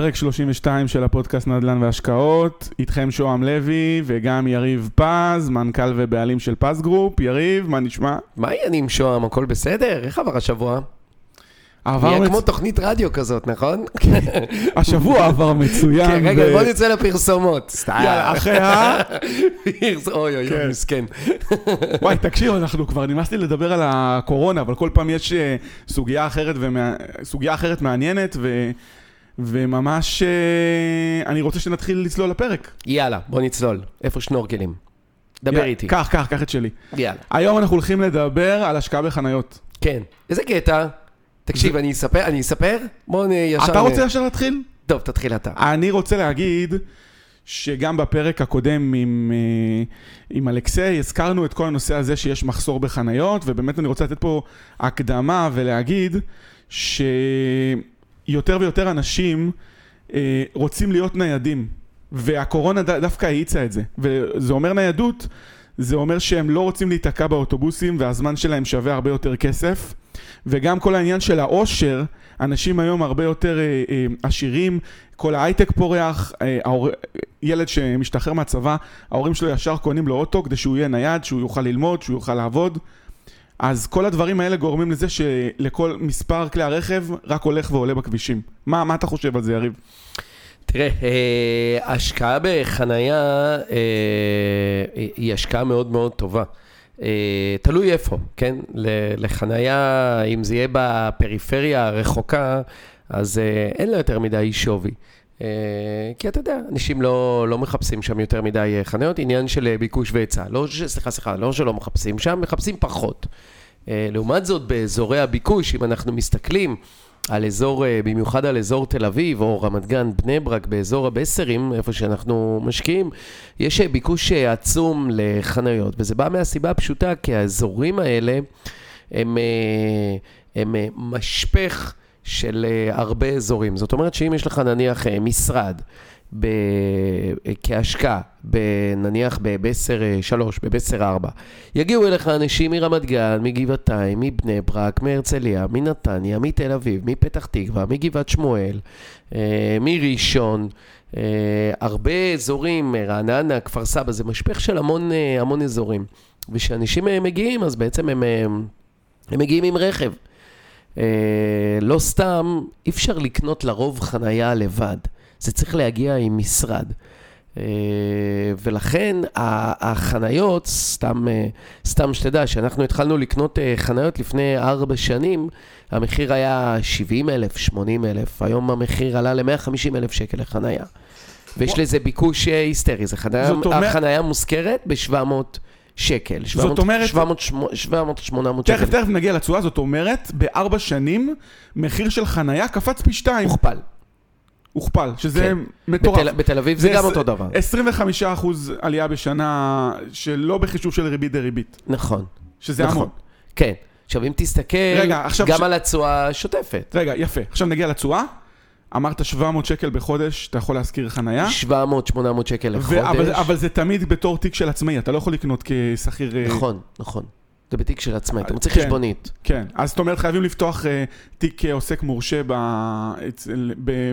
פרק 32 של הפודקאסט נדל"ן והשקעות, איתכם שוהם לוי וגם יריב פז, מנכ"ל ובעלים של פז גרופ. יריב, מה נשמע? מה העניינים שוהם? הכל בסדר? איך עבר השבוע? עבר נהיה מצ... כמו תוכנית רדיו כזאת, נכון? השבוע עבר מצוין. כן, רגע, בוא נצא לפרסומות. סתם. יאללה, אחרי ה... פרס- אוי אוי כן. אוי, מסכן. וואי, תקשיב, אנחנו כבר נמאס לי לדבר על הקורונה, אבל כל פעם יש אה, סוגיה אחרת. סוגיה אחרת מעניינת, ו... וממש אה, אני רוצה שנתחיל לצלול לפרק. יאללה, בוא נצלול. איפה שנורקלים? דבר איתי. קח, קח, קח את שלי. יאללה. היום אנחנו הולכים לדבר על השקעה בחניות. כן. איזה קטע? תקשיב, אני אספר? אני אספר? בוא ישר... אתה רוצה ישר להתחיל? טוב, תתחיל אתה. אני רוצה להגיד שגם בפרק הקודם עם, אה, עם אלכסיי הזכרנו את כל הנושא הזה שיש מחסור בחניות, ובאמת אני רוצה לתת פה הקדמה ולהגיד שיותר ויותר אנשים אה, רוצים להיות ניידים, והקורונה ד- דווקא האיצה את זה. וזה אומר ניידות, זה אומר שהם לא רוצים להיתקע באוטובוסים והזמן שלהם שווה הרבה יותר כסף. וגם כל העניין של העושר, אנשים היום הרבה יותר אה, אה, עשירים, כל ההייטק פורח, אה, ההור... ילד שמשתחרר מהצבא, ההורים שלו ישר קונים לו אוטו כדי שהוא יהיה נייד, שהוא יוכל ללמוד, שהוא יוכל לעבוד. אז כל הדברים האלה גורמים לזה שלכל מספר כלי הרכב רק הולך ועולה בכבישים. מה, מה אתה חושב על זה, יריב? תראה, אה, השקעה בחנייה אה, היא השקעה מאוד מאוד טובה. אה, תלוי איפה, כן? לחנייה, אם זה יהיה בפריפריה הרחוקה, אז אין לה יותר מדי שווי. אה, כי אתה יודע, אנשים לא, לא מחפשים שם יותר מדי אה, חניות, עניין של אה, ביקוש והיצע. לא, סליחה, סליחה, לא שלא מחפשים שם, מחפשים פחות. לעומת זאת, באזורי הביקוש, אם אנחנו מסתכלים על אזור, במיוחד על אזור תל אביב, או רמת גן, בני ברק, באזור הבסרים, איפה שאנחנו משקיעים, יש ביקוש עצום לחניות, וזה בא מהסיבה הפשוטה, כי האזורים האלה הם, הם משפך של אה, הרבה אזורים. זאת אומרת שאם יש לך נניח אה, משרד, ב... כהשקעה, ב- נניח בבסר 3, בבסר 4, יגיעו אליך אנשים מרמת גן, מגבעתיים, מבני ברק, מהרצליה, מנתניה, מתל אביב, מפתח תקווה, מגבעת שמואל, אה, מראשון, אה, הרבה אזורים, אה, רעננה, כפר סבא, זה משפך של המון, אה, המון אזורים. וכשאנשים אה, מגיעים, אז בעצם הם, אה, הם מגיעים עם רכב. אה, לא סתם, אי אפשר לקנות לרוב חנייה לבד. זה צריך להגיע עם משרד. אה, ולכן החניות, סתם, אה, סתם שתדע, כשאנחנו התחלנו לקנות אה, חניות לפני ארבע שנים, המחיר היה 70 אלף, 80 אלף, היום המחיר עלה ל-150 אלף שקל לחניה. ויש. לזה ביקוש אה, היסטרי, זה חניה, החניה מושכרת ב-700 שקל. 700, אומרת- 700, 700-800 שקל. תכף, תכף נגיע לתשואה, זאת אומרת, בארבע שנים, מחיר של חנייה קפץ פי שתיים. הוכפל. הוכפל, שזה כן. מטורף. בתל, בתל אביב זה גם עש- אותו דבר. 25% עלייה בשנה, שלא בחישוב של ריבית דריבית, נכון. שזה נכון. המון. כן. עכשיו, אם תסתכל רגע, עכשיו גם ש- על התשואה השוטפת. רגע, יפה. עכשיו נגיע לתשואה. אמרת 700 שקל בחודש, אתה יכול להשכיר חנייה. 700-800 שקל לחודש. ו- אבל, אבל זה תמיד בתור תיק של עצמאי, אתה לא יכול לקנות כשכיר... אה, נכון, נכון. זה בתיק של עצמאי, אתה מוציא כן. חשבונית. כן, אז זאת אומרת חייבים לפתוח אה, תיק אה, עוסק מורשה ב,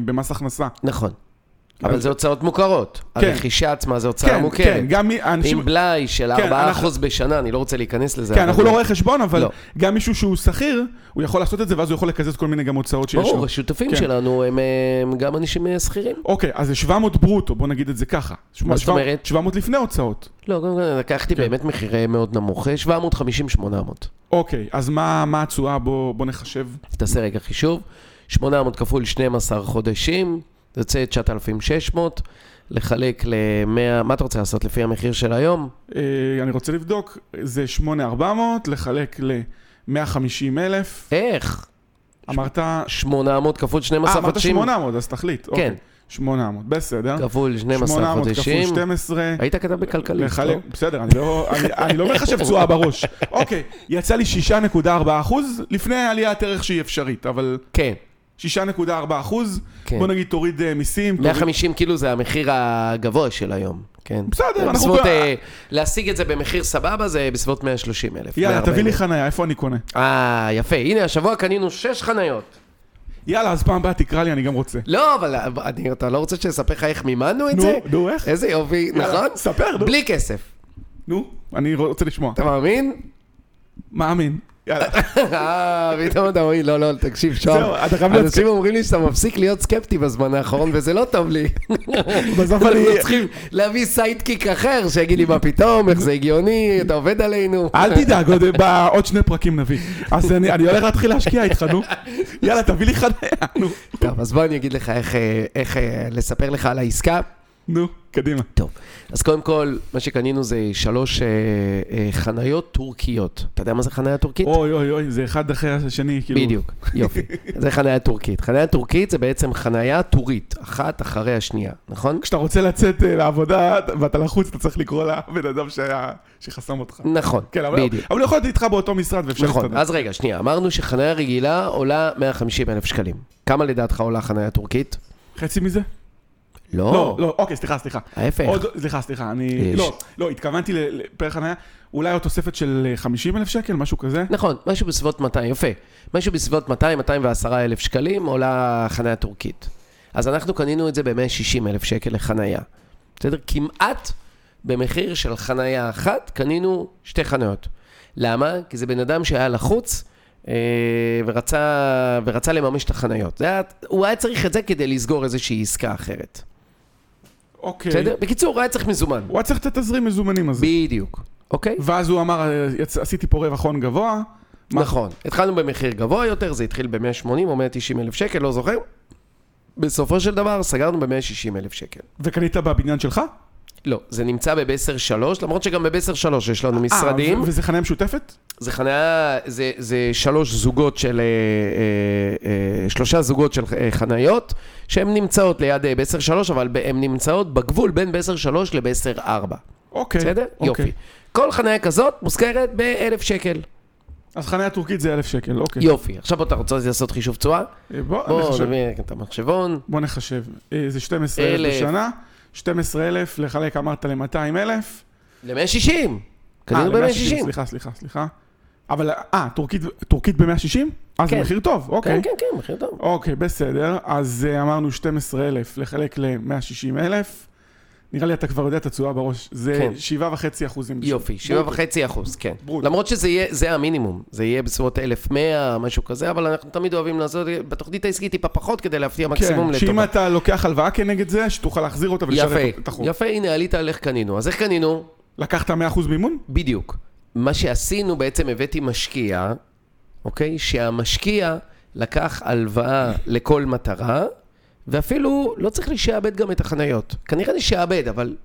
במס הכנסה. נכון. אבל זה הוצאות מוכרות. כן. הרכישה עצמה זה הוצאה כן, מוכרת. כן, גם אנשים... עם בלאי של 4% כן, אנחנו- בשנה, אני לא רוצה להיכנס לזה. כן, אנחנו לא רואי חשבון, אבל לא. גם מישהו שהוא שכיר, הוא יכול לעשות את זה, ואז הוא יכול לקזז כל מיני גם הוצאות שיש לו. ברור, השותפים כן. שלנו הם הם גם אנשים אה, שכירים. אוקיי, אז זה 700 ברוטו, בוא נגיד את זה ככה. מה זאת אומרת? 700 לפני הוצאות. לא, גם גם לקחתי כן. באמת מחירי מאוד נמוך, 750-800. אוקיי, אז מה מה התשואה? בוא בוא נחשב. תעשה רגע חישוב, 800 כפול 12 חודשים, זה יוצא 9,600, לחלק ל-100, מה אתה רוצה לעשות לפי המחיר של היום? אה, אני רוצה לבדוק, זה 8,400 לחלק ל-150 אלף. איך? אמרת... אה, 800 כפול 12 אמרת חודשים? 800, אז תחליט. אוקיי. כן. 800, בסדר. כפול 12 800 כפול חודשים. 12. היית כתב בכלכלית, לחלק, לא? בסדר, אני לא, אני, אני לא מחשב תשואה בראש. אוקיי, יצא לי 6.4 אחוז לפני עליית ערך שהיא אפשרית, אבל כן, 6.4 אחוז, כן. בוא נגיד תוריד אה, מיסים. תוריד- 150 כאילו זה המחיר הגבוה של היום, כן. בסדר, זה אנחנו... בסביבות, אה, להשיג את זה במחיר סבבה זה בסביבות 130 אלף. יאללה, תביא לי חנייה, איפה אני קונה? אה, יפה. הנה, השבוע קנינו 6 חניות. יאללה, אז פעם הבאה תקרא לי, אני גם רוצה. לא, אבל אני, אתה לא רוצה שאספר לך איך מימנו את נו, זה? נו, איך? איזה יופי, נכון? ספר, נו. בלי כסף. נו, אני רוצה לשמוע. אתה מאמין? מאמין. יאללה. אה, פתאום אתה אומר, לא, לא, תקשיב, שוהם. זהו, אתה חייב להיות... אנשים אומרים לי שאתה מפסיק להיות סקפטי בזמן האחרון, וזה לא טוב לי. בסוף אנחנו אני... צריכים להביא sidekick אחר, שיגיד לי מה פתאום, איך זה הגיוני, אתה עובד עלינו. אל תדאג, עוד- שני פרקים נביא. אז אני הולך להתחיל להשקיע איתך, נו. יאללה, תביא לי חניה, נו. טוב, אז בוא אני אגיד לך איך, אה, אה, לספר לך על העסקה. נו, קדימה. טוב, אז קודם כל, מה שקנינו זה שלוש אה, אה, חניות טורקיות. אתה יודע מה זה חניה טורקית? אוי אוי אוי, זה אחד אחרי השני, כאילו. בדיוק, יופי. זה חניה טורקית. חניה טורקית זה בעצם חניה טורית, אחת אחרי השנייה, נכון? כשאתה רוצה לצאת אה, לעבודה ואתה לחוץ, אתה צריך לקרוא לבן אדם שהיה- שחסם אותך. נכון, כן, אבל בדיוק. אבל הוא יכול להיות איתך באותו משרד ואפשר נכון, להסתדר. אז רגע, שנייה, אמרנו שחניה רגילה עולה 150 אלף שקלים. כמה לדעתך עולה חניה טורקית? חצי מזה? לא, לא, לא, אוקיי, סליחה, סליחה. ההפך. עוד, סליחה, סליחה, אני... יש. לא, לא, התכוונתי לפר חניה, אולי עוד תוספת של 50 אלף שקל, משהו כזה? נכון, משהו בסביבות 200, יפה. משהו בסביבות 200-210 אלף שקלים עולה חניה טורקית. אז אנחנו קנינו את זה ב-160 אלף שקל לחניה. בסדר? כמעט במחיר של חניה אחת קנינו שתי חניות. למה? כי זה בן אדם שהיה לחוץ אה, ורצה, ורצה לממש את החניות. זה היה, הוא היה צריך את זה כדי לסגור איזושהי עסקה אחרת. אוקיי. בסדר? בקיצור, היה צריך מזומן. הוא היה צריך את התזרים מזומנים הזה. בדיוק. אוקיי? ואז הוא אמר, עשיתי פה רווח הון גבוה. מה- נכון. התחלנו במחיר גבוה יותר, זה התחיל ב-180 או 190 אלף שקל, לא זוכר. בסופו של דבר סגרנו ב-160 אלף שקל. וקנית בבניין שלך? לא, זה נמצא בבסר 3, למרות שגם בבסר 3 יש לנו משרדים. אה, וזה חניה משותפת? זה חניה, זה, זה שלוש זוגות של, אה, אה, אה, שלושה זוגות של אה, חניות, שהן נמצאות ליד אה, בסר 3, אבל הן נמצאות בגבול בין בסר 3 לבסר 4. אוקיי. בסדר? אוקיי. יופי. כל חניה כזאת מושכרת ב-1,000 שקל. אז חניה טורקית זה אלף שקל, אוקיי. יופי. עכשיו אתה רוצה לעשות חישוב תשואה? אה, בוא בוא נחשב. נביא את המחשבון. בוא נחשב. זה 12 אלף אלף. בשנה. 12 אלף לחלק אמרת ל-200 אלף. ל-160. קנינו ב-160. סליחה, סליחה, סליחה. אבל, אה, טורקית, טורקית ב-160? אה, זה כן. מחיר טוב, אוקיי. כן, כן, כן, מחיר טוב. אוקיי, בסדר. אז אה, אמרנו 12,000 לחלק ל-160,000. נראה לי אתה כבר יודע את התשואה בראש. זה כן. 7.5 אחוזים. בשנה. יופי, שבעה וחצי אחוז, כן. ברוטו. למרות שזה יהיה, זה המינימום, זה יהיה בסביבות 1,100, משהו כזה, אבל אנחנו תמיד אוהבים לעשות בתוכנית העסקית טיפה פחות כדי להפתיע מקסימום כן, שאם לטובה. אתה לוקח הלוואה כנגד זה, שתוכל להחזיר אותה יפה, את החוב. יפה, הנה עלית על איך קנינו. אז איך קנינו? לקחת 100% מימון? בדיוק. מה שעשינו, בעצם הבאתי משקיע, אוקיי? שהמשקיע לקח הלוואה לכל מטרה, ואפילו לא צריך לשעבד גם את החניות. כנראה נשעבד, אבל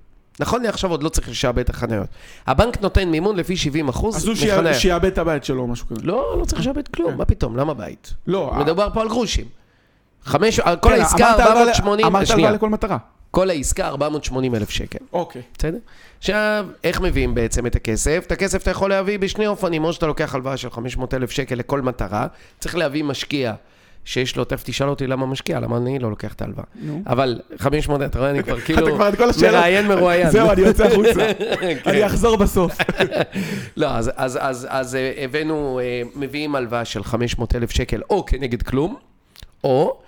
נכון לעכשיו עוד לא צריך לשעבד את החניות. הבנק נותן מימון לפי 70 אחוז אז הוא מחניה. שיעבד את הבית שלו או משהו כזה. לא, לא צריך לשעבד כלום, כן. מה פתאום, למה בית? לא, מדובר פה על גרושים. חמש, כל כן, העסקה אמרת הלוואה ל- 480, אמרת הלוואה לכל מטרה. כל העסקה 480 אלף שקל. אוקיי. בסדר? עכשיו, איך מביאים בעצם את הכסף? את הכסף אתה יכול להביא בשני אופנים, או שאתה לוקח הלוואה של 500 אלף שקל לכל מטרה, צריך להביא משקיע שיש לו, תכף תשאל אותי למה משקיע, למה אני לא לוקח את ההלוואה. אבל 500, אתה רואה, אני כבר כאילו. מראיין מרואיין. זהו, אני יוצא החוצה. כן. אני אחזור בסוף. לא, אז, אה, הבאנו, אה, מביאים הלוואה של 500 אלף שקל או כנגד כלום, או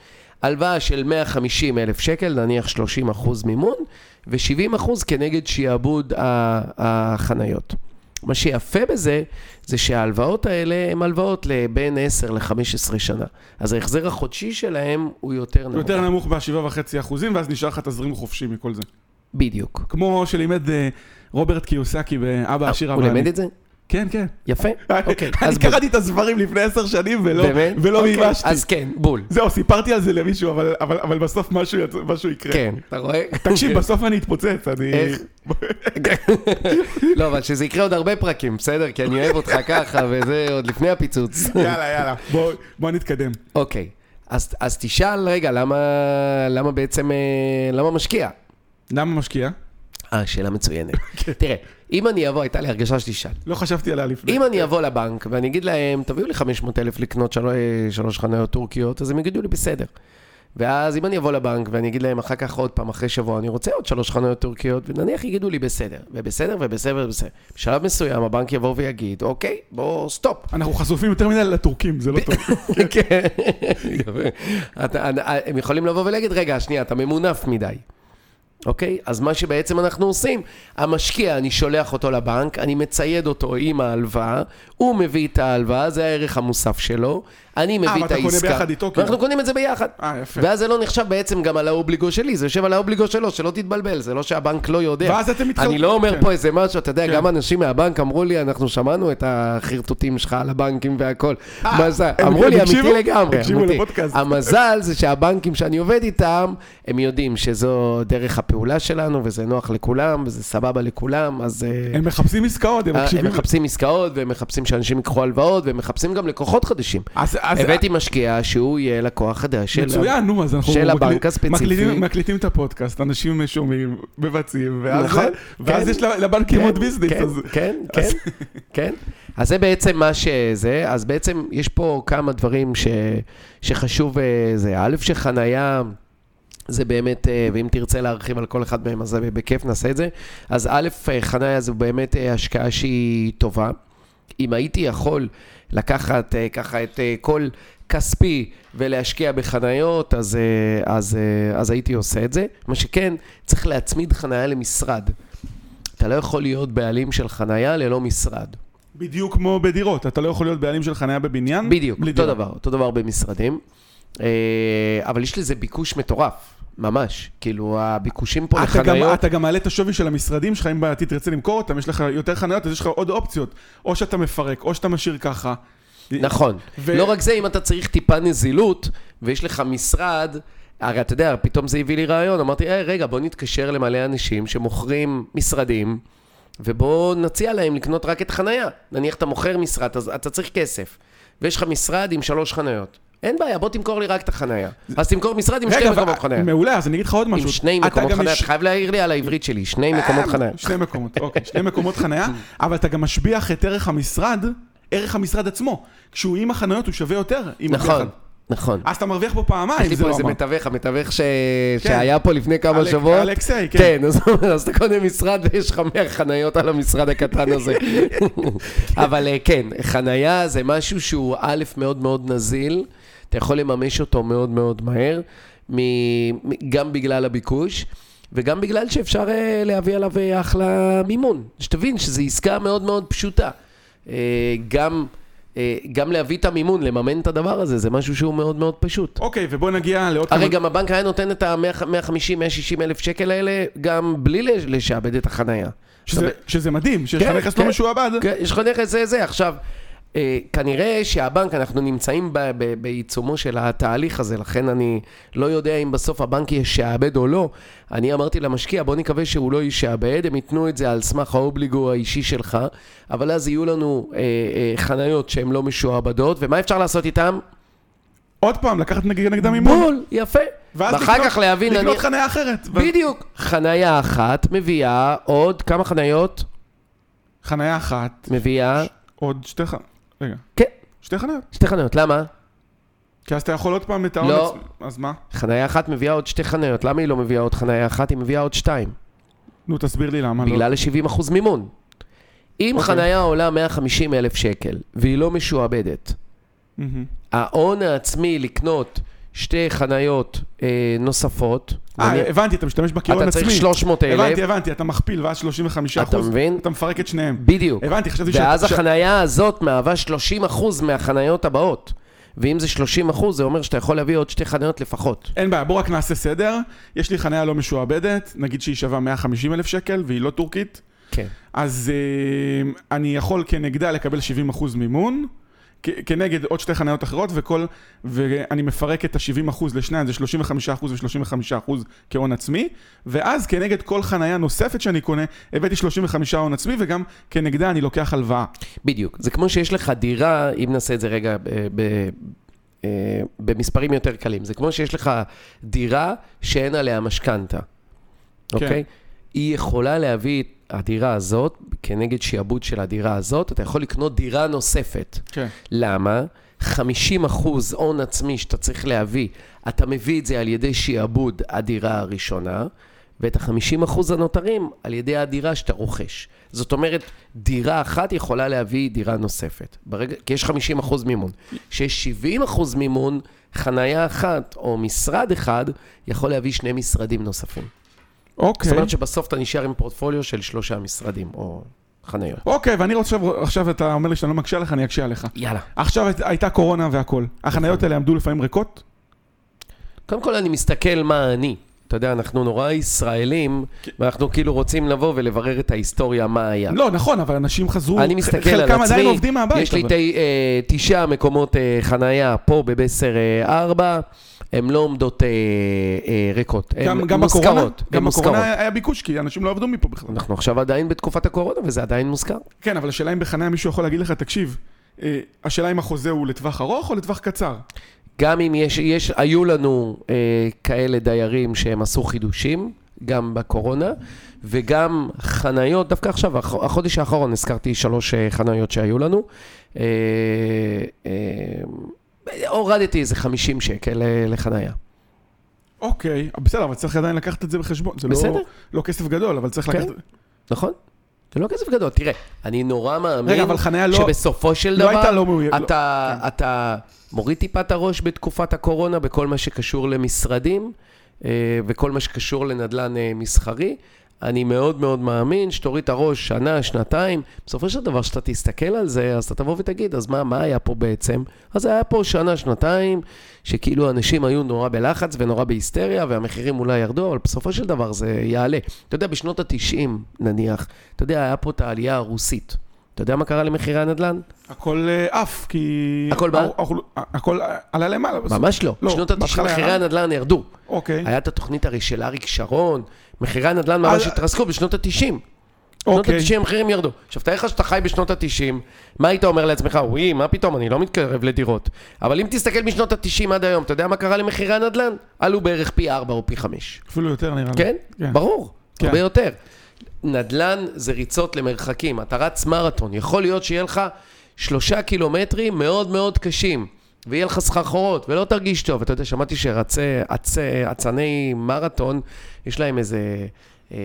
הלוואה של 150 אלף שקל, נניח 30 אחוז מימון, ו-70 אחוז כנגד שיעבוד החניות. מה שיפה בזה, זה שההלוואות האלה הן הלוואות לבין 10 ל-15 שנה. אז ההחזר החודשי שלהם הוא יותר נמוך. יותר נמוך ב-7.5 אחוזים, ואז נשאר לך תזרים חופשי מכל זה. בדיוק. כמו שלימד אה, רוברט קיוסקי באבא עשיר הוא אבל לימד את זה? כן, כן. יפה. אוקיי. אני. קראתי את הספרים לפני עשר שנים ולא אוקיי, מימשתי. אז כן, בול. זהו, סיפרתי על זה למישהו, אבל- בסוף משהו יקרה. כן, אתה רואה? תקשיב, בסוף אני אתפוצץ, אני... איך? לא, אבל שזה יקרה עוד הרבה פרקים, בסדר? כי אני אוהב אותך ככה, וזה עוד לפני הפיצוץ. יאללה, יאללה, בוא נתקדם. אוקיי, אז אז תשאל רגע, למה למה בעצם, אה, למה משקיע? למה משקיע? אה, שאלה מצוינת. תראה, אם אני אבוא, הייתה לי הרגשה שתשאל. לא חשבתי עליה לפני. אם אני אבוא לבנק ואני אגיד להם, תביאו לי 500 אלף לקנות של- שלוש חניות טורקיות, אז הם יגידו לי, בסדר. ואז אם אני אבוא לבנק ואני אגיד להם אחר כך עוד פעם, אחרי שבוע, אני רוצה עוד שלוש חניות טורקיות, ונניח יגידו לי בסדר, ובסדר, ובסדר, ובסדר. בשלב מסוים הבנק יבוא ויגיד, אוקיי, בוא, סטופ. אנחנו חשופים יותר מדי לטורקים, זה לא טוב. כן, הם יכולים לבוא ולהגיד, רגע, שנייה, אתה ממונף מדי. אוקיי? אז מה שבעצם אנחנו עושים, המשקיע, אני שולח אותו לבנק, אני מצייד אותו עם ההלוואה, הוא מביא את ההלוואה, זה הערך המוסף שלו, אני מביא את ואתה העסקה. קונה ביחד איתו, כאילו? ואנחנו קונים את זה ביחד. אה, יפה. ואז זה לא נחשב בעצם גם על האובליגו שלי, זה יושב על האובליגו שלו, שלא תתבלבל, זה לא שהבנק לא יודע. ואז אתם מתחלקים. אני לא אומר כן. פה איזה משהו, אתה יודע, כן. גם אנשים מהבנק אמרו לי, אנחנו שמענו את החרטוטים שלך על הבנקים והכל. מה זה? אמרו לי? אמיתי לגמרי. אמיתי. המזל זה שהבנקים שאני עובד איתם, הם יודעים שזו דרך הפעולה שלנו, וזה נוח לכולם, וזה סבבה לכולם, אז... אה, הם מחפשים עסקאות, הם אה, הם מקשיבים. מחפשים עסקאות, והם מחפשים שאנשים ייקחו הלוואות, והם מחפשים גם לקוחות חדשים. אז- הבאתי משקיע שהוא יהיה לקוח חדש של... מצוין, נו, אז אנחנו של הבנק הספציפי. מקליטים- את הפודקאסט, אנשים שומעים, מבצעים, ואז- נכון, כן. יש לבנקים כן, עוד ביזנס. כן, אז- כן, כן, אז- כן. אז זה בעצם מה שזה, אז בעצם יש פה כמה דברים ש, שחשוב, אה, זה א', שחנייה, זה באמת, אה, ואם תרצה להרחיב על כל אחד מהם, אז בכיף נעשה את זה. אז א', אה, חנייה זו באמת אה, השקעה שהיא טובה. אם הייתי יכול לקחת אה, ככה את אה, כל כספי ולהשקיע בחניות, אז, אה, אז, אה, אז הייתי עושה את זה. מה שכן, צריך להצמיד חניה למשרד. אתה לא יכול להיות בעלים של חניה ללא משרד. בדיוק כמו בדירות, אתה לא יכול להיות בעלים של חניה בבניין. בדיוק, אותו דירה. דבר, אותו דבר במשרדים. אה, אבל יש לזה ביקוש מטורף, ממש. כאילו, הביקושים פה אתה גם, לחניות... אתה גם מעלה את השווי של המשרדים שלך, אם בעתיד תרצה למכור אותם, יש לך יותר חניות, אז יש לך עוד אופציות. או שאתה מפרק, או שאתה משאיר ככה. נכון. ו- לא רק זה, אם אתה צריך טיפה נזילות, ויש לך משרד, הרי אתה יודע, פתאום זה הביא לי רעיון, אמרתי, היי, רגע, בוא נתקשר למלא אנשים שמוכרים משרדים, ובוא נציע להם לקנות רק את חנייה. נניח אתה מוכר משרד, אז אתה צריך כסף, ויש לך משרד עם שלוש חניות. אין בעיה, בוא תמכור לי רק את החנייה. אז תמכור משרד עם רגע, מקומות חנייה. מעולה, אז אני אגיד לך עוד משהו. עם שני מקומות חנייה, אתה חייב להעיר לי על העברית שלי, שני מקומות אה, חנייה. שני מקומות, אוקיי, שני מקומות חנייה, אבל אתה גם משביח את ערך המשרד, ערך המשרד עצמו. כשהוא עם החניות הוא שווה יותר. נכון. נכון. אז אתה מרוויח פה פעמיים, יש לי זה פה לא איזה אמר. מתווך, המתווך ש... שהיה פה לפני כמה אלק- שבועות. אלכסיי, כן. כן, אז, אז אתה קונה משרד ויש לך 100 חניות על המשרד הקטן הזה. אבל אה, כן, חנייה זה משהו שהוא א', מאוד מאוד נזיל, אתה יכול לממש אותו מאוד מאוד מהר, גם בגלל הביקוש. וגם בגלל שאפשר אה, להביא עליו אה, אחלה מימון. שתבין שזו עסקה מאוד מאוד פשוטה. אה, גם, גם להביא את המימון, לממן את הדבר הזה, זה משהו שהוא מאוד מאוד פשוט. אוקיי, ובוא נגיע לעוד הרי גם הבנק היה נותן את ה-150-160 אלף שקל האלה גם בלי לש- לשעבד את החנייה. שזה- שזה מדהים, שיש לך כן, נכס כן. לא משועבד. כן, יש לך נכס זה זה. עכשיו, כנראה שהבנק, אנחנו נמצאים ב- ב- בעיצומו של התהליך הזה, לכן אני לא יודע אם בסוף הבנק ישעבד או לא. אני אמרתי למשקיע, בוא נקווה שהוא לא ישעבד, הם ייתנו את זה על סמך האובליגו האישי שלך, אבל אז יהיו לנו אה, אה, חניות שהן לא משועבדות, ומה אפשר לעשות איתן? עוד פעם, לקחת נגדם מימון. בול, יפה. ואז ואחר לקנות- כך להבין, לקנות נניח- חניה אחרת. ו- בדיוק. חניה אחת מביאה עוד כמה חניות? חניה אחת, מביאה... עוד שתי חניות. רגע, כן, שתי חניות. שתי חניות. למה? כי אז אתה יכול עוד פעם את לא. עצמי. אז מה? חניה אחת מביאה עוד שתי חניות. למה היא לא מביאה עוד חניה אחת? היא מביאה עוד שתיים. נו, תסביר לי למה. לא. בגלל ה-70% מימון. אם אוקיי. חניה עולה 150 אלף שקל והיא לא משועבדת, מהמם. ההון העצמי לקנות שתי חניות אה, נוספות, אה, נניח- הבנתי, אתה משתמש אתה עצמי. צריך 300 אלף, הבנתי, הבנתי, אתה מכפיל ואז 35 אתה אחוז. מבין? אתה מפרק את שניהם. בדיוק. הבנתי, חשבתי ואז ש- החנייה הזאת מהווה 30% מהחניות הבאות. ואם זה 30%, זה אומר שאתה יכול להביא עוד שתי חניות לפחות. אין בעיה, בוא רק נעשה סדר. יש לי חניה לא משועבדת, נגיד שהיא שווה 150 אלף שקל והיא לא טורקית, כן. אז אה, אני יכול כנגדה לקבל 70 אחוז מימון, כנגד עוד שתי חניות אחרות, וכל, ואני מפרק את ה-70 אחוז לשניים, זה 35 אחוז ו-35 אחוז כהון עצמי, ואז כנגד כל חניה נוספת שאני קונה, הבאתי 35 הון עצמי, וגם כנגדה אני לוקח הלוואה. בדיוק. זה כמו שיש לך דירה, אם נעשה את זה רגע ב- אה, במספרים יותר קלים, זה כמו שיש לך דירה שאין עליה משכנתה, אוקיי? היא יכולה להביא את הדירה הזאת, כנגד שיעבוד של הדירה הזאת, אתה יכול לקנות דירה נוספת. כן. למה? 50 אחוז הון עצמי שאתה צריך להביא, אתה מביא את זה על ידי שעבוד הדירה הראשונה, ואת ה-50 אחוז הנותרים על ידי הדירה שאתה רוכש. זאת אומרת, דירה אחת יכולה להביא דירה נוספת. ברגע, כי יש 50 אחוז מימון. כשיש 70 אחוז מימון, חנייה אחת או משרד אחד יכול להביא שני משרדים נוספים. אוקיי. זאת אומרת שבסוף אתה נשאר עם פורטפוליו של שלושה משרדים או חניות. אוקיי, ואני רוצה, עכשיו אתה אומר לי שאתה לא מקשה עליך, אני אקשה עליך. יאללה. עכשיו הייתה קורונה והכל. החניות האלה עמדו לפעמים ריקות? קודם כל אני מסתכל מה אני. אתה יודע, אנחנו נורא ישראלים, ואנחנו כאילו רוצים לבוא ולברר את ההיסטוריה, מה היה. לא, נכון, אבל אנשים חזרו, אני מסתכל על חלקם עדיין עצמי, עובדים מהבית. יש לי אה, תשעה מקומות אה, חנייה פה בבסר אה, ארבע, הן לא עומדות אה, אה, ריקות, הן גם, גם מושכרות. בקורונה, גם מושכרות. בקורונה היה ביקוש, כי אנשים לא עבדו מפה בכלל. אנחנו עכשיו עדיין בתקופת הקורונה וזה עדיין מוזכר. כן, אבל השאלה אם בחניה מישהו יכול להגיד לך, תקשיב, השאלה אם החוזה הוא לטווח ארוך או לטווח קצר. גם אם יש, יש היו לנו אה, כאלה דיירים שהם עשו חידושים, גם בקורונה, וגם חניות, דווקא עכשיו, הח- החודש האחרון הזכרתי שלוש אה, חניות שהיו לנו. אה, אה, הורדתי איזה 50 שקל אה, לחניה. אוקיי, בסדר, אבל צריך עדיין לקחת את זה בחשבון. זה בסדר. לא, לא כסף גדול, אבל צריך כן. לקחת... נכון? זה לא כסף גדול. תראה, אני נורא מאמין רגע, אבל חניה לא- שבסופו של לא דבר, לא מאוימת. אתה, אתה מוריד טיפה את הראש בתקופת הקורונה בכל מה שקשור למשרדים אה, וכל מה שקשור לנדל"ן אה, מסחרי. אני מאוד מאוד מאמין שתוריד את הראש שנה, שנתיים, בסופו של דבר שאתה תסתכל על זה, אז אתה תבוא ותגיד, אז מה, מה היה פה בעצם? אז היה פה שנה, שנתיים, שכאילו אנשים היו נורא בלחץ ונורא בהיסטריה, והמחירים אולי ירדו, אבל בסופו של דבר זה יעלה. אתה יודע, בשנות ה-90 נניח, אתה יודע, היה פה את העלייה הרוסית. אתה יודע מה קרה למחירי הנדל"ן? הכל אה, עף, כי... הכל מה? הכל- עלה למעלה. בסוף. ממש לא. לא, בשנות ה-90 בהתחלה מחירי הנדל"ן ירדו. אוקיי. היה את התוכנית הרי של אריק שרון, מחירי הנדל"ן ממש התרסקו בשנות ה-90. בשנות אוקיי. ה-90 המחירים ירדו. עכשיו, תאר לך שאתה חי בשנות ה-90, מה היית אומר לעצמך? וואי, מה פתאום, אני לא מתקרב לדירות. אבל אם תסתכל משנות ה-90 עד היום, אתה יודע מה קרה למחירי הנדל"ן? עלו בערך פי 4 או פי 5. אפילו יותר נראה לי. כן? כן. ברור, כן. הרבה יותר. נדל"ן זה ריצות למרחקים, אתה רץ מרתון, יכול להיות שיהיה לך שלושה קילומטרים מאוד מאוד קשים, ויהיה לך סחרחורות, ולא תרגיש טוב. אתה יודע, שמעתי שרצני מרתון, יש להם איזה אה,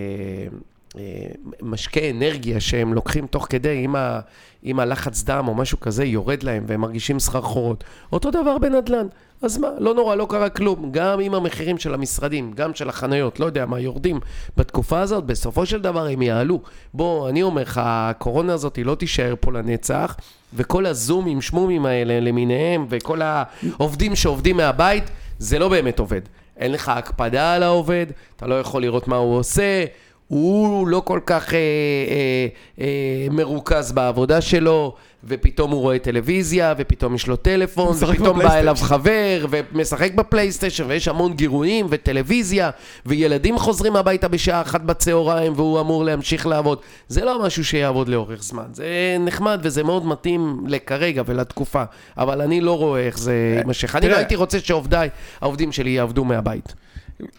משקה אנרגיה שהם לוקחים תוך כדי, אם, ה, אם הלחץ דם או משהו כזה יורד להם והם מרגישים סחרחורות. אותו דבר בנדל"ן. אז מה, לא נורא, לא קרה כלום. גם אם המחירים של המשרדים, גם של החניות, לא יודע מה, יורדים בתקופה הזאת, בסופו של דבר הם יעלו. בוא, אני אומר לך, הקורונה הזאת היא לא תישאר פה לנצח, וכל הזומים, שמומים האלה למיניהם, וכל העובדים שעובדים מהבית, זה לא באמת עובד. אין לך הקפדה על העובד, אתה לא יכול לראות מה הוא עושה. הוא לא כל כך אה, אה, אה, מרוכז בעבודה שלו, ופתאום הוא רואה טלוויזיה, ופתאום יש לו טלפון, ופתאום בא. אליו חבר, ומשחק בפלייסטיישן, ויש המון גירויים, וטלוויזיה, וילדים חוזרים הביתה בשעה אחת בצהריים, והוא אמור להמשיך לעבוד. זה לא משהו שיעבוד לאורך זמן. זה נחמד, וזה מאוד מתאים לכרגע ולתקופה, אבל אני לא רואה איך זה יימשך. אני לא הייתי רוצה שעובדיי, העובדים שלי יעבדו מהבית.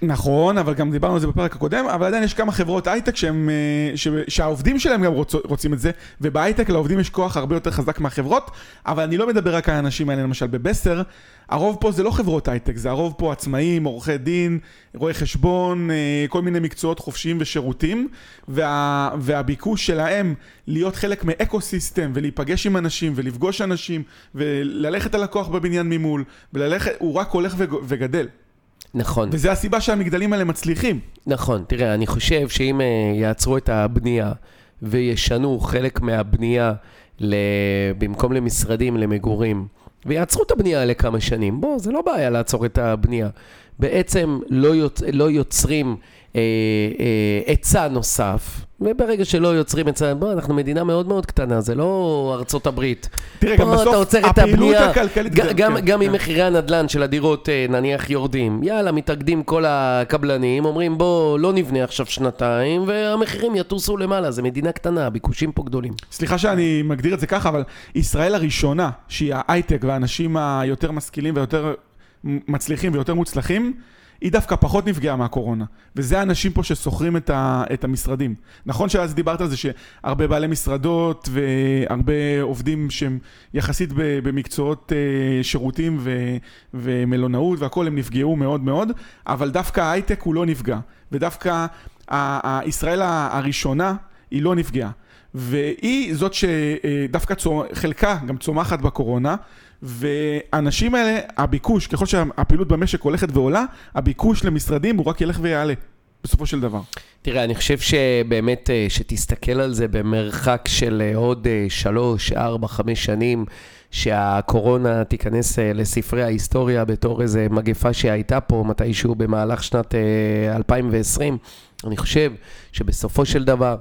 נכון, אבל גם דיברנו על זה בפרק הקודם, אבל עדיין יש כמה חברות הייטק שהם, אה, ש, שהעובדים שלהם גם רוצ, רוצים את זה, ובהייטק לעובדים יש כוח הרבה יותר חזק מהחברות, אבל אני לא מדבר רק על האנשים האלה, למשל בבסר, הרוב פה זה לא חברות הייטק, זה הרוב פה עצמאים, עורכי דין, רואי חשבון, אה, כל מיני מקצועות חופשיים ושירותים, וה, והביקוש שלהם להיות חלק מאקו סיסטם, ולהיפגש עם אנשים, ולפגוש אנשים, וללכת על לקוח בבניין ממול, וללכת, הוא רק הולך וג- וגדל. נכון. וזה הסיבה שהמגדלים האלה מצליחים. נכון, תראה, אני חושב שאם אה, יעצרו את הבנייה וישנו חלק מהבנייה ל... במקום למשרדים, למגורים, ויעצרו את הבנייה לכמה שנים, בוא, זה לא בעיה לעצור את הבנייה. בעצם לא, יוצ... לא יוצרים אה, אה, היצע נוסף, וברגע שלא יוצרים היצע, בוא, אנחנו מדינה מאוד מאוד קטנה, זה לא ארצות הברית. תראה, גם בסוף הפעילות הבנייה, הכלכלית... ג- גם, כן, גם כן. אם מחירי הנדל"ן של הדירות אה, נניח יורדים, יאללה, מתאגדים כל הקבלנים, אומרים בוא לא נבנה עכשיו שנתיים, והמחירים יטוסו למעלה, זה מדינה קטנה, הביקושים פה גדולים. סליחה שאני מגדיר את זה ככה, אבל ישראל הראשונה, שהיא ההייטק והאנשים היותר משכילים ויותר מצליחים ויותר מוצלחים, היא דווקא פחות נפגעה מהקורונה. וזה האנשים פה ששוכרים את, ה, את המשרדים. נכון שאז דיברת על זה שהרבה בעלי מסעדות והרבה עובדים שהם יחסית במקצועות אה, שירותים ו, ומלונאות והכול, הם נפגעו מאוד מאוד, אבל דווקא ההייטק הוא לא נפגע. ודווקא ישראל הראשונה היא לא נפגעה. והיא זאת שדווקא צומח, חלקה גם צומחת בקורונה, והאנשים האלה, הביקוש, ככל שהפעילות במשק הולכת ועולה, הביקוש למשרדים הוא רק ילך ויעלה. בסופו של דבר. תראה, אני חושב שבאמת, אה, שתסתכל על זה במרחק של אה, עוד אה, שלוש, ארבע, חמש שנים, שהקורונה תיכנס לספרי ההיסטוריה בתור איזה מגפה שהייתה פה מתישהו במהלך שנת 2020. אני חושב שבסופו של דבר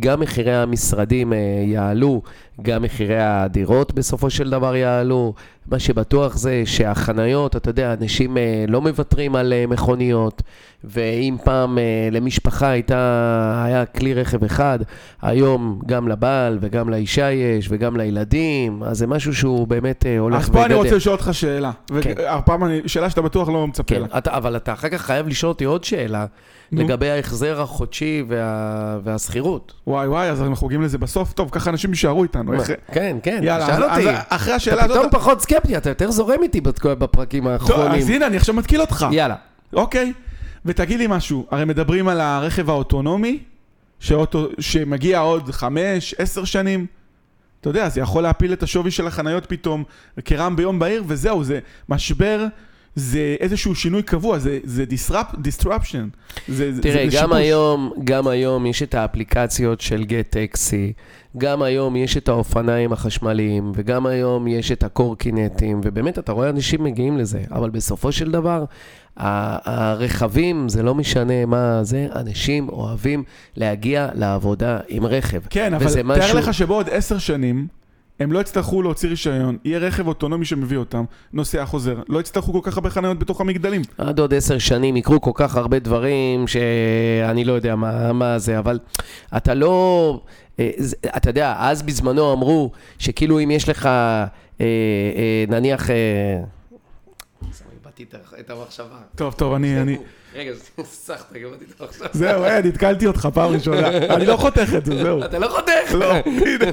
גם מחירי המשרדים יעלו, גם מחירי הדירות בסופו של דבר יעלו. מה שבטוח זה שהחניות, אתה יודע, אנשים לא מוותרים על מכוניות. ואם פעם אה, למשפחה הייתה, היה כלי רכב אחד, היום גם לבעל וגם לאישה יש וגם לילדים, אז זה משהו שהוא באמת אה, הולך וגדל. אז פה אני רוצה לשאול אותך שאלה. כן. הפעם אני, שאלה שאתה בטוח לא מצפה כן, לה. אתה, אבל אתה אחר כך חייב לשאול אותי עוד שאלה. לגבי ההחזר החודשי וה, והשכירות. וואי וואי, אז אנחנו חוגגים לזה בסוף. טוב, ככה אנשים יישארו איתנו. איך... כן, כן, יאללה, שאל אותי. אז אחרי השאלה הזאת... אתה פתאום פחות סקפטי, אתה יותר זורם איתי בפרקים האחרונים. טוב, אז הנה, אני עכשיו מתקיל אותך. יאללה. אוקיי. ותגיד לי משהו, הרי מדברים על הרכב האוטונומי, שאוטו, שמגיע עוד חמש, עשר שנים. אתה יודע, זה יכול להפיל את השווי של החניות פתאום כרעם ביום בהיר, וזהו, זה משבר, זה איזשהו שינוי קבוע, זה, זה disrupt, disruption. זה, תראה, זה גם היום, גם היום יש את האפליקציות של גט טקסי, גם היום יש את האופניים החשמליים, וגם היום יש את הקורקינטים, ובאמת, אתה רואה אנשים מגיעים לזה, אבל בסופו של דבר, הרכבים, זה לא משנה מה זה, אנשים אוהבים להגיע לעבודה עם רכב. כן, אבל משהו... תאר לך שבעוד עשר שנים, הם לא יצטרכו להוציא רישיון, יהיה רכב אוטונומי שמביא אותם, נוסע חוזר, לא יצטרכו כל כך הרבה חניות בתוך המגדלים. עד עוד עשר שנים יקרו כל כך הרבה דברים שאני לא יודע מה, מה זה, אבל אתה לא... אה, אתה יודע, אז בזמנו אמרו שכאילו אם יש לך, אה, אה, נניח... את המחשבה. טוב, טוב, אני... רגע, סחת, גמרתי את המחשבה. זהו, אין, נתקלתי אותך פעם ראשונה. אני לא חותך את זה, זהו. אתה לא חותך? לא, הנה,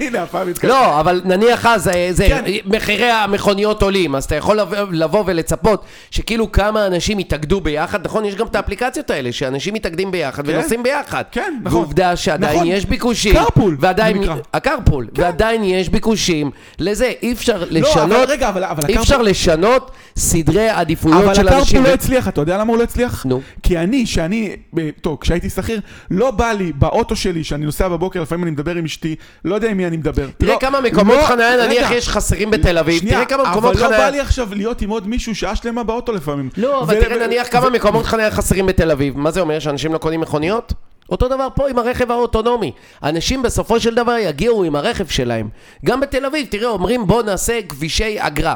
הנה, הפעם נתקלתי. לא, אבל נניח אז, זה, כן. מחירי המכוניות עולים, אז אתה יכול לבוא ולצפות שכאילו כמה אנשים יתאגדו ביחד, נכון? יש גם את האפליקציות האלה, שאנשים מתאגדים ביחד כן. ונוסעים ביחד. כן, נכון. ועובדה שעדיין נכון. יש ביקושים. קרפול, ועדיין, הקרפול, כן. ועדיין יש ביקושים לזה, אי אפשר לשנות, לא, אי אפשר לשנות סדרי עדיפויות של אנשים. אבל הקרפול לא הצליח, אתה יודע למה הוא לא הצליח? נו. כי אני, שאני, טוב, כשהייתי שכיר, לא בא לי באוטו שלי, שאני נוסע בבוקר, לפעמים אני מדבר עם אשתי, לא יודע עם מי אני מדבר. תראה לא, כמה מקומות לא, חניה נניח יש חסרים בתל אביב, שנייה, תראה כמה מקומות חניה... אבל לא בא לי עכשיו להיות עם עוד מישהו שעה שלמה באוטו לפעמים. לא, אבל תראה נניח כמה מקומות חניה חסרים בתל אביב, מה זה אומר, שאנשים לא קונים מכוניות? אותו דבר פה עם הרכב האוטונומי. אנשים בסופו של דבר יגיעו עם הרכב שלהם. גם בתל אביב, תראה, אומרים בוא נעשה כבישי אגרה.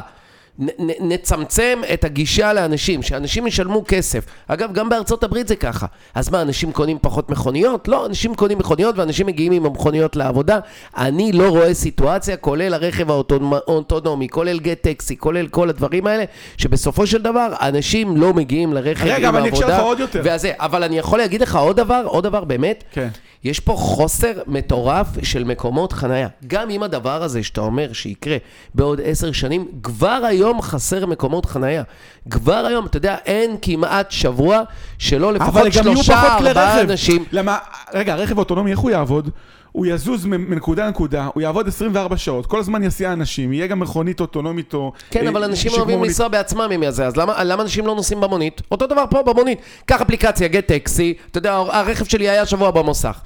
נצמצם את הגישה לאנשים, שאנשים ישלמו כסף. אגב, גם בארצות הברית זה ככה. אז מה, אנשים קונים פחות מכוניות? לא, אנשים קונים מכוניות ואנשים מגיעים עם המכוניות לעבודה. אני לא רואה סיטואציה, כולל הרכב האוטונומי, כולל גט טקסי, כולל כל הדברים האלה, שבסופו של דבר אנשים לא מגיעים לרכב רגע, עם העבודה. רגע, אבל אני אקשר לך עוד יותר. וזה, אבל אני יכול להגיד לך עוד דבר, עוד דבר באמת. כן. יש פה חוסר מטורף של מקומות חנייה. גם אם הדבר הזה שאתה אומר שיקרה בעוד עשר שנים, כבר היום חסר מקומות חנייה. כבר היום, אתה יודע, אין כמעט שבוע שלא לפחות שלושה, ארבעה אנשים... למה, רגע, הרכב האוטונומי, איך הוא יעבוד? הוא יזוז מנקודה לנקודה, הוא יעבוד 24 שעות, כל הזמן יסיע אנשים, יהיה גם מכונית אוטונומית או... כן, אבל אנשים אוהבים לנסוע בעצמם עם זה, אז למה, למה אנשים לא נוסעים במונית? אותו דבר פה במונית. קח אפליקציה, גט טקסי, אתה יודע, הרכב שלי היה שבוע במוסך.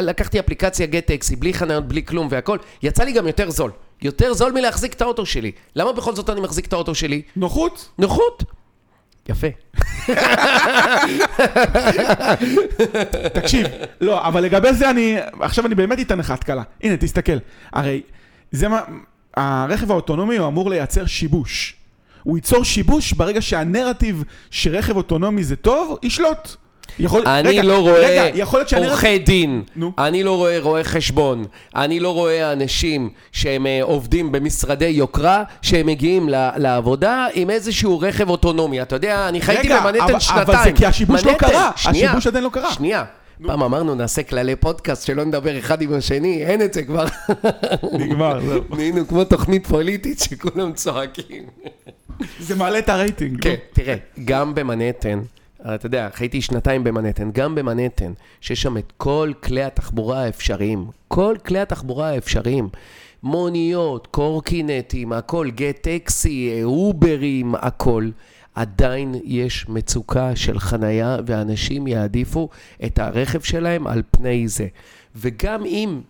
לקחתי אפליקציה גט טקסי, בלי חניות, בלי כלום והכל, יצא לי גם יותר זול. יותר זול מלהחזיק את האוטו שלי. למה בכל זאת אני מחזיק את האוטו שלי? נוחות. נוחות. יפה. תקשיב, לא, אבל לגבי זה אני, עכשיו אני באמת אתן לך התקלה. הנה, תסתכל. הרי זה מה, הרכב האוטונומי הוא אמור לייצר שיבוש. הוא ייצור שיבוש ברגע שהנרטיב שרכב אוטונומי זה טוב, ישלוט. יכול- אני רגע, לא רואה רגע. עורכי דין, נו. אני לא רואה רואי חשבון, אני לא רואה אנשים שהם אה, עובדים במשרדי יוקרה, שהם מגיעים ל- לעבודה עם איזשהו רכב אוטונומי. אתה יודע, אני חייתי רגע, במנהטן אבל- שנתיים. אבל זה כי השיבוש לא מנהטן, קרה, שנייה, השיבוש עדיין לא קרה. שנייה. פעם אמרנו נעשה כללי פודקאסט שלא נדבר אחד עם השני, אין את זה כבר. נגמר, זהו. נהיינו כמו תוכנית פוליטית שכולם צועקים. זה מעלה את הרייטינג. כן, נו. תראה, גם במנהטן, אתה יודע, חייתי שנתיים במנהטן, גם במנהטן, שיש שם את כל כלי התחבורה האפשריים, כל כלי התחבורה האפשריים, מוניות, קורקינטים, הכל, גט טקסי, אוברים, הכל. עדיין יש מצוקה של חנייה, ואנשים יעדיפו את הרכב שלהם על פני זה. וגם אם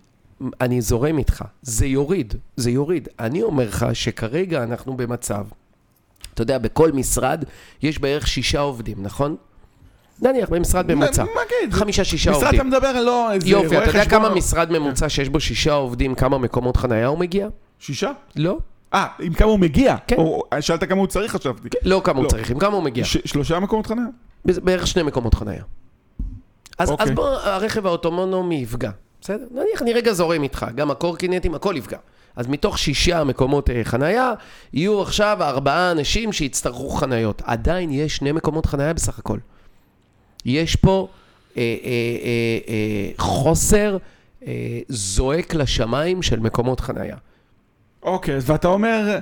אני זורם איתך, זה יוריד, זה יוריד. אני אומר לך שכרגע אנחנו במצב אתה יודע, בכל משרד יש בערך שישה עובדים, נכון? נניח במשרד ממוצע. נגיד. חמישה-שישה משרד עובדים. אתה מדבר לא... איזה יופי, אתה יודע כמה או- משרד ממוצע שיש בו שישה עובדים, כמה מקומות חנייה הוא מגיע? שישה? לא. אה, עם כמה הוא מגיע? כן. או שאלת כמה הוא צריך חשבתי. לא כמה הוא לא. צריך, עם כמה הוא מגיע? ש- שלושה מקומות חניה? בערך שני מקומות חנייה. אז, אוקיי. אז בוא, הרכב האוטונומי יפגע. בסדר? נניח אני רגע זורם איתך, גם הקורקינטים, הכל יפגע. אז מתוך שישה מקומות אה, חנייה, יהיו עכשיו ארבעה אנשים שיצטרכו חניות. עדיין יש שני מקומות חנייה בסך הכל. יש פה אה, אה, אה, אה, חוסר אה, זועק לשמיים של מקומות חנייה. אוקיי, אז ואתה אומר...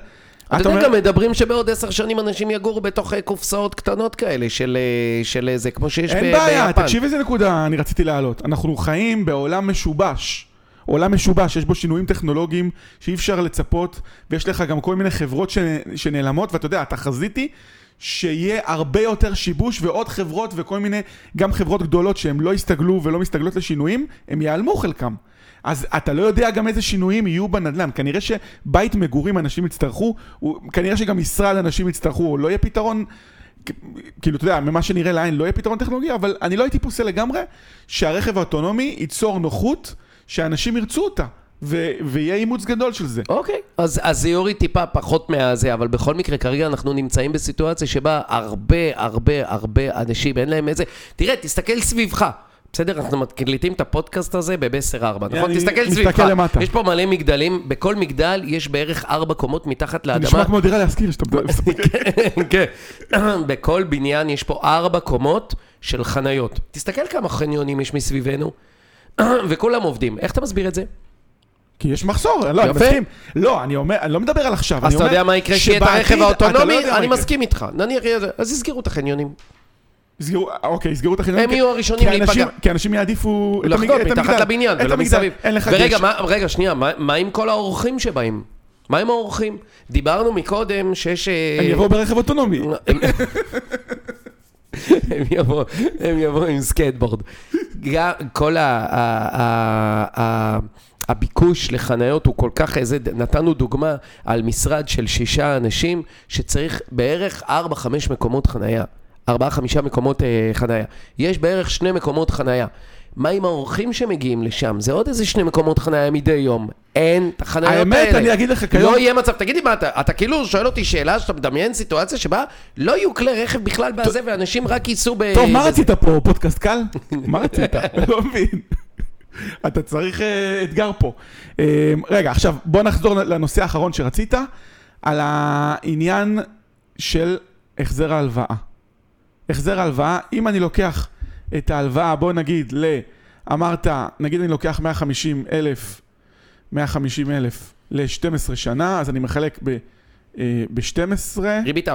אתה יודע, גם מדברים שבעוד עשר שנים אנשים יגורו בתוך אה, קופסאות קטנות כאלה של, אה, של איזה, כמו שיש ב- אין ביפן. בעיה, תקשיב איזה נקודה אני רציתי להעלות. אנחנו חיים בעולם משובש. עולם משובש, יש בו שינויים טכנולוגיים שאי אפשר לצפות, ויש לך גם כל מיני חברות. שנעלמות, ואתה יודע, התחזית היא שיהיה הרבה יותר שיבוש ועוד חברות וכל מיני, גם חברות גדולות שהן לא הסתגלו ולא מסתגלות לשינויים, הם ייעלמו חלקם. אז אתה לא יודע גם איזה שינויים יהיו בנדל"ן. כנראה שבית מגורים אנשים יצטרכו, כנראה שגם משרד אנשים יצטרכו, לא יהיה פתרון כאילו, אתה יודע, ממה שנראה לעין לא יהיה פתרון טכנולוגי, אבל אני לא הייתי פוסל לגמרי שהרכב האוטונומי ייצור נוחות שאנשים ירצו אותה, ו- ויהיה אימוץ גדול של זה. אוקיי, אז, אז זה יוריד טיפה פחות מהזה, אבל בכל מקרה, כרגע אנחנו נמצאים בסיטואציה שבה הרבה, הרבה, הרבה אנשים, אין להם איזה... תראה, תסתכל סביבך. בסדר, אנחנו מקליטים את הפודקאסט הזה בבסר 4, נכון? תסתכל מסתכל סביבך. למטה. יש פה מלא מגדלים, בכל מגדל יש בערך ארבע קומות מתחת לאדמה. נשמע כמו דירה להשכיר שאתה מדבר. כן. בכל בניין יש פה ארבע קומות של חניות. תסתכל כמה חניונים יש מסביבנו, וכולם עובדים. איך אתה מסביר את זה? כי יש מחסור, לא, אני. מסכים. לא, אני אומר, אני לא מדבר על עכשיו. אז אתה יודע מה יקרה כשיהיה את הרכב לא האוטונומי? אני יקרה. מסכים איתך. נניח. אז יסגרו את החניונים. יסגרו, אוקיי, יסגרו את החניונים. הם יהיו הראשונים להיפגע. כי אנשים יעדיפו... את את מתחת. לבניין ולא. מסביב. ורגע, רגע, שנייה, מה מה עם כל האורחים שבאים? מה עם האורחים? דיברנו מקודם שיש... אה, הם יבואו ברכב אוטונומי. הם- יבואו, הם יבואו עם סקייטבורד. גם כל ה... ה- ה- ה- הביקוש לחניות הוא כל כך איזה, נתנו דוגמה על משרד של שישה אנשים שצריך בערך 4-5 מקומות חניה. 4-5 מקומות אה, חניה. יש בערך שני מקומות חניה. מה עם האורחים שמגיעים לשם? זה עוד איזה שני מקומות חניה מדי יום. אין את החניות האלה. האמת, אני אגיד לך כיום... לא יהיה מצב, תגיד לי מה, אתה, אתה כאילו שואל אותי שאלה שאתה מדמיין סיטואציה שבה לא יהיו כלי רכב בכלל בזה ואנשים רק ייסעו ב... טוב, מה. רצית פה? פודקאסט קל? מה רצית? לא מבין. אתה צריך אה, אתגר פה. אה, רגע, עכשיו בוא נחזור לנושא האחרון שרצית, על העניין של החזר ההלוואה. החזר ההלוואה, אם אני לוקח את ההלוואה, בוא נגיד ל... אמרת, נגיד אני לוקח 150 אלף, 150 אלף ל-12 שנה, אז אני מחלק ב... ב-12, ריבית 4%.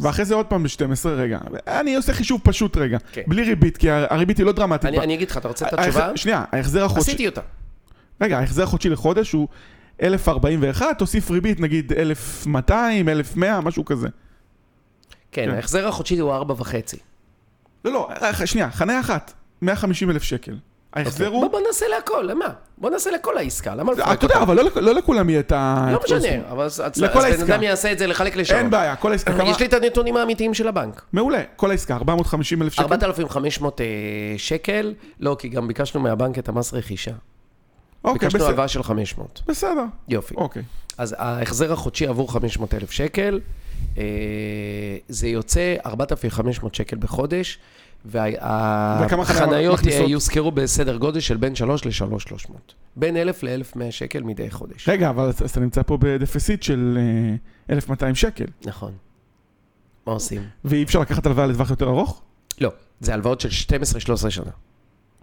ואחרי זה עוד פעם ב-12, רגע. אני עושה חישוב פשוט רגע. כן. בלי ריבית, כי הריבית היא לא דרמטית. אני, ב- אני אגיד לך, אתה רוצה את התשובה? שנייה, ההחזר החודשי... עשיתי אותה. רגע, ההחזר החודשי לחודש הוא 1,041, תוסיף ריבית נגיד 1,200, 1,100, משהו כזה. כן, כן. ההחזר החודשי הוא 4.5. לא, לא, אה, שנייה, חניה אחת, 150 אלף שקל. ההחזר אוקיי. בוא, הוא... בוא נעשה להכל, למה? בוא נעשה לכל העסקה, למה לפרק אתה יודע, אותה? אבל לא לא לכולם יהיה את ה... לא משנה. אבל אז אז בן. אדם יעשה את זה לחלק לשעות. אין בעיה, כל העסקה. יש לי את הנתונים האמיתיים של הבנק. מעולה, כל העסקה, 450 אלף שקל. 4,500 אה, שקל, לא, כי גם ביקשנו מהבנק את המס רכישה. אוקיי, ביקשנו. הלוואה של 500. בסדר, יופי. אוקיי. אז ההחזר החודשי עבור 500 אלף שקל, אה, זה יוצא 4,500 שקל בחודש, והחניות? יושכרו בסדר גודל של בין 3 ל-3,300. בין 1,000 ל-1,100 שקל מדי חודש. רגע, אבל אז אתה נמצא פה בדפיציט של אה, 1,200 שקל, נכון. מה עושים? ואי אפשר לקחת הלוואה לטווח יותר ארוך? לא, זה הלוואות של 12-13 שנה.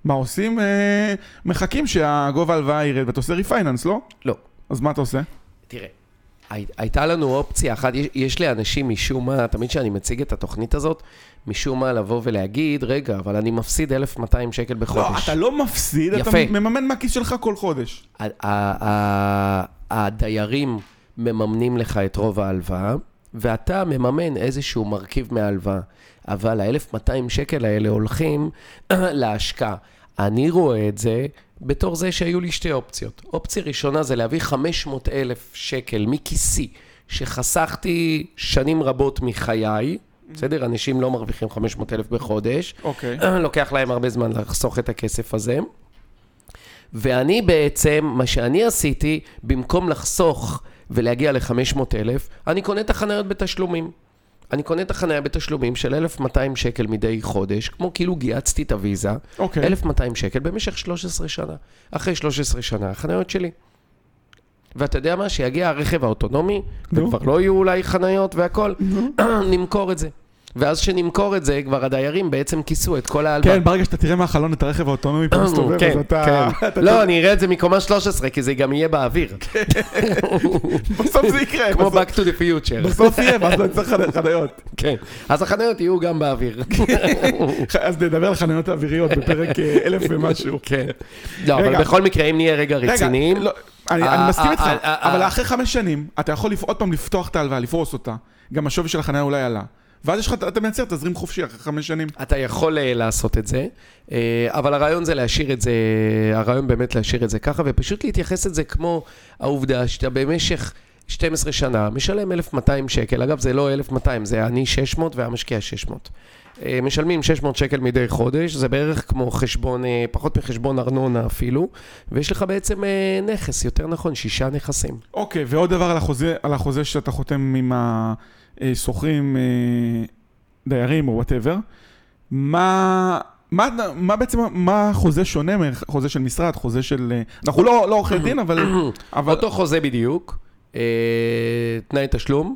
מה עושים? אה, מחכים שהגובה ההלוואה ירד, ואתה עושה ריפייננס, לא? לא. אז מה אתה עושה? תראה, הי- הייתה לנו אופציה אחת, יש, יש לאנשים משום מה, תמיד כשאני מציג את התוכנית הזאת, משום מה לבוא ולהגיד, רגע, אבל אני מפסיד 1,200 שקל לא, בחודש. אתה לא מפסיד, אתה יפה. מממן מהכיס שלך כל חודש. ה- ה- ה- הדיירים מממנים לך את רוב ההלוואה, ואתה מממן איזשהו מרכיב מההלוואה. אבל ה-1,200 שקל האלה הולכים להשקעה. אני רואה את זה בתור זה שהיו לי שתי אופציות. אופציה ראשונה זה להביא 500 אלף שקל מכיסי, שחסכתי שנים רבות מחיי, בסדר? אנשים לא מרוויחים 500 אלף בחודש. אוקיי. לוקח להם הרבה זמן לחסוך את הכסף הזה. ואני בעצם, מה שאני עשיתי, במקום לחסוך ולהגיע ל-500 אלף, אני קונה את החניות בתשלומים. אני קונה את החניה בתשלומים של 1,200 שקל מדי חודש, כמו כאילו גייצתי את הוויזה, אוקיי. 1,200 שקל במשך 13 שנה. אחרי 13 שנה, החניות שלי. ואתה יודע מה? שיגיע הרכב האוטונומי, נו. וכבר לא יהיו אולי חניות והכל, נמכור את זה. ואז שנמכור את זה, כבר הדיירים בעצם כיסו את כל ההלוואה. כן, ברגע שאתה תראה מהחלון את הרכב האוטונומי פה מסתובב, כן, אז אתה... כן. אתה- לא, אני אראה את זה מקומה 13, כי זה גם יהיה באוויר. בסוף זה יקרה. כמו Back to the future. בסוף יהיה, ואז לא צריך חנ- חניות. כן. אז החניות יהיו גם באוויר. אז נדבר על חניות אוויריות בפרק אה, אלף ומשהו. כן. לא. אבל בכל מקרה, אם נהיה רגע רציניים, לא, אני אה, אני מסכים אה, איתך, אבל. אחרי חמש שנים, אתה יכול עוד פעם לפתוח את ההלוואה, לפרוס אותה. גם השווי של החניה אולי עלה. ואז יש לך, אתה מייצר תזרים חופשי אחרי חמש שנים. אתה יכול אה, לעשות את זה, אה, אבל הרעיון זה להשאיר את זה, הרעיון באמת להשאיר את זה ככה, ופשוט להתייחס את זה כמו העובדה שאתה במשך 12 שנה משלם 1,200 שקל, אגב זה לא 1,200, זה אני 600 והמשקיע 600. אה, משלמים 600 שקל מדי חודש, זה בערך כמו חשבון, פחות מחשבון ארנונה אפילו, ויש לך בעצם נכס, יותר נכון, שישה נכסים. אוקיי, ועוד דבר על החוזה, על החוזה שאתה חותם עם השוכרים, אה, דיירים או וואטאבר. מה... מה, מה בעצם, מה חוזה שונה מחוזה של משרד, חוזה של... אה, אנחנו לא, לא עורכי דין, אבל... אבל אותו חוזה בדיוק, אה, תנאי תשלום,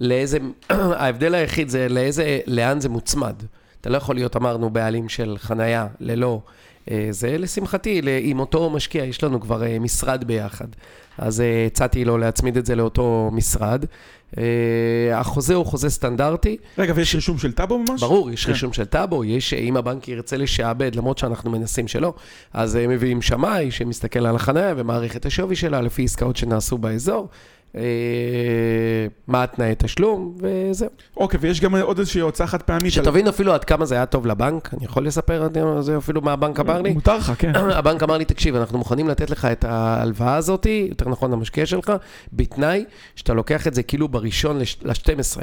לאיזה, ההבדל היחיד זה לאיזה, לאן זה מוצמד. אתה לא יכול להיות, אמרנו, בעלים של חנייה ללא. אה, זה לשמחתי, עם אותו משקיע, יש לנו כבר אה, משרד ביחד. אז אה, הצעתי לו להצמיד את זה לאותו משרד. החוזה הוא חוזה סטנדרטי, רגע, ויש רישום של טאבו ממש? ברור, יש כן. רישום של טאבו, יש, אם הבנק ירצה לשעבד, למרות שאנחנו מנסים שלא, אז הם מביאים שמאי שמסתכל על החניה ומעריך את השווי שלה לפי עסקאות שנעשו באזור, מה התנאי תשלום, וזהו. אוקיי, ויש גם עוד איזושהי הוצאה חד פעמית. על- שתבין אפילו עד כמה זה היה טוב לבנק, אני יכול לספר על זה אפילו מה הבנק אמר לי? מותר לך, כן. הבנק אמר לי, תקשיב, אנחנו מוכנים לתת לך את ההלוואה הזאת, יותר נכון למשקיע שלך, בתנאי שאתה לוקח את זה כאילו בראשון ל-12.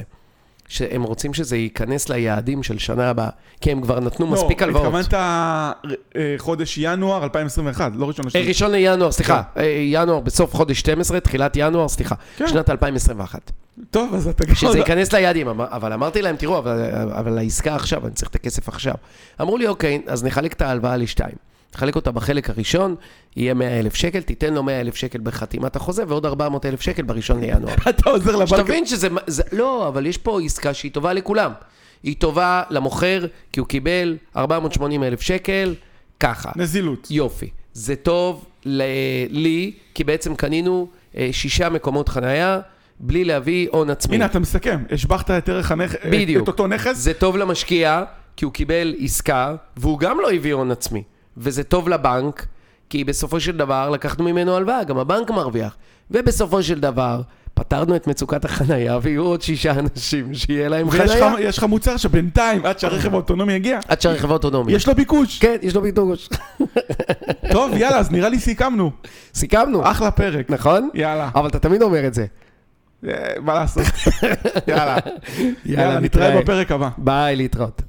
שהם רוצים שזה ייכנס ליעדים של שנה הבאה, כי הם כבר נתנו מספיק לא, הלוואות. התכוונת אה, חודש ינואר 2021, לא ראשון לשני. ראשון לינואר, סליחה, אה, ינואר, בסוף חודש 12, תחילת ינואר, סליחה, כן. שנת 2021. טוב, אז אתה גם... שזה ייכנס ליעדים, אבל אמרתי להם, תראו, אבל, אבל העסקה עכשיו, אני צריך את הכסף עכשיו. אמרו לי, אוקיי, אז נחלק את ההלוואה לשתיים. נחלק אותה בחלק הראשון, יהיה 100 אלף שקל, תיתן לו 100 אלף שקל בחתימת החוזה, ועוד 400 אלף שקל בראשון לינואר. אתה עוזר לבנק. שתבין שזה, זה, לא, אבל יש פה עסקה שהיא טובה לכולם. היא טובה למוכר, כי הוא קיבל 480 אלף שקל, ככה. נזילות. יופי. זה טוב ל- לי, כי בעצם קנינו אה, שישה מקומות חנייה, בלי להביא הון עצמי. הנה, אתה מסכם. השבחת את ערך הנכס, בדיוק. את אותו נכס. זה טוב למשקיע, כי הוא קיבל עסקה, והוא גם לא הביא הון עצמי. וזה טוב לבנק, כי בסופו של דבר לקחנו ממנו הלוואה, גם הבנק מרוויח. ובסופו של דבר, פתרנו את מצוקת החנייה, ויהיו עוד שישה אנשים שיהיה להם חנייה. יש לך מוצר שבינתיים, עד שהרכב האוטונומי יגיע, עד שהרכב האוטונומי. יש לו ביקוש. כן, יש לו ביטוגוש. טוב, יאללה, אז נראה לי סיכמנו. סיכמנו, אחלה פרק. נכון? יאללה. אבל אתה תמיד אומר את זה. אה, מה לעשות? יאללה. יאללה, נתראה בפרק הבא. ביי, להתראות.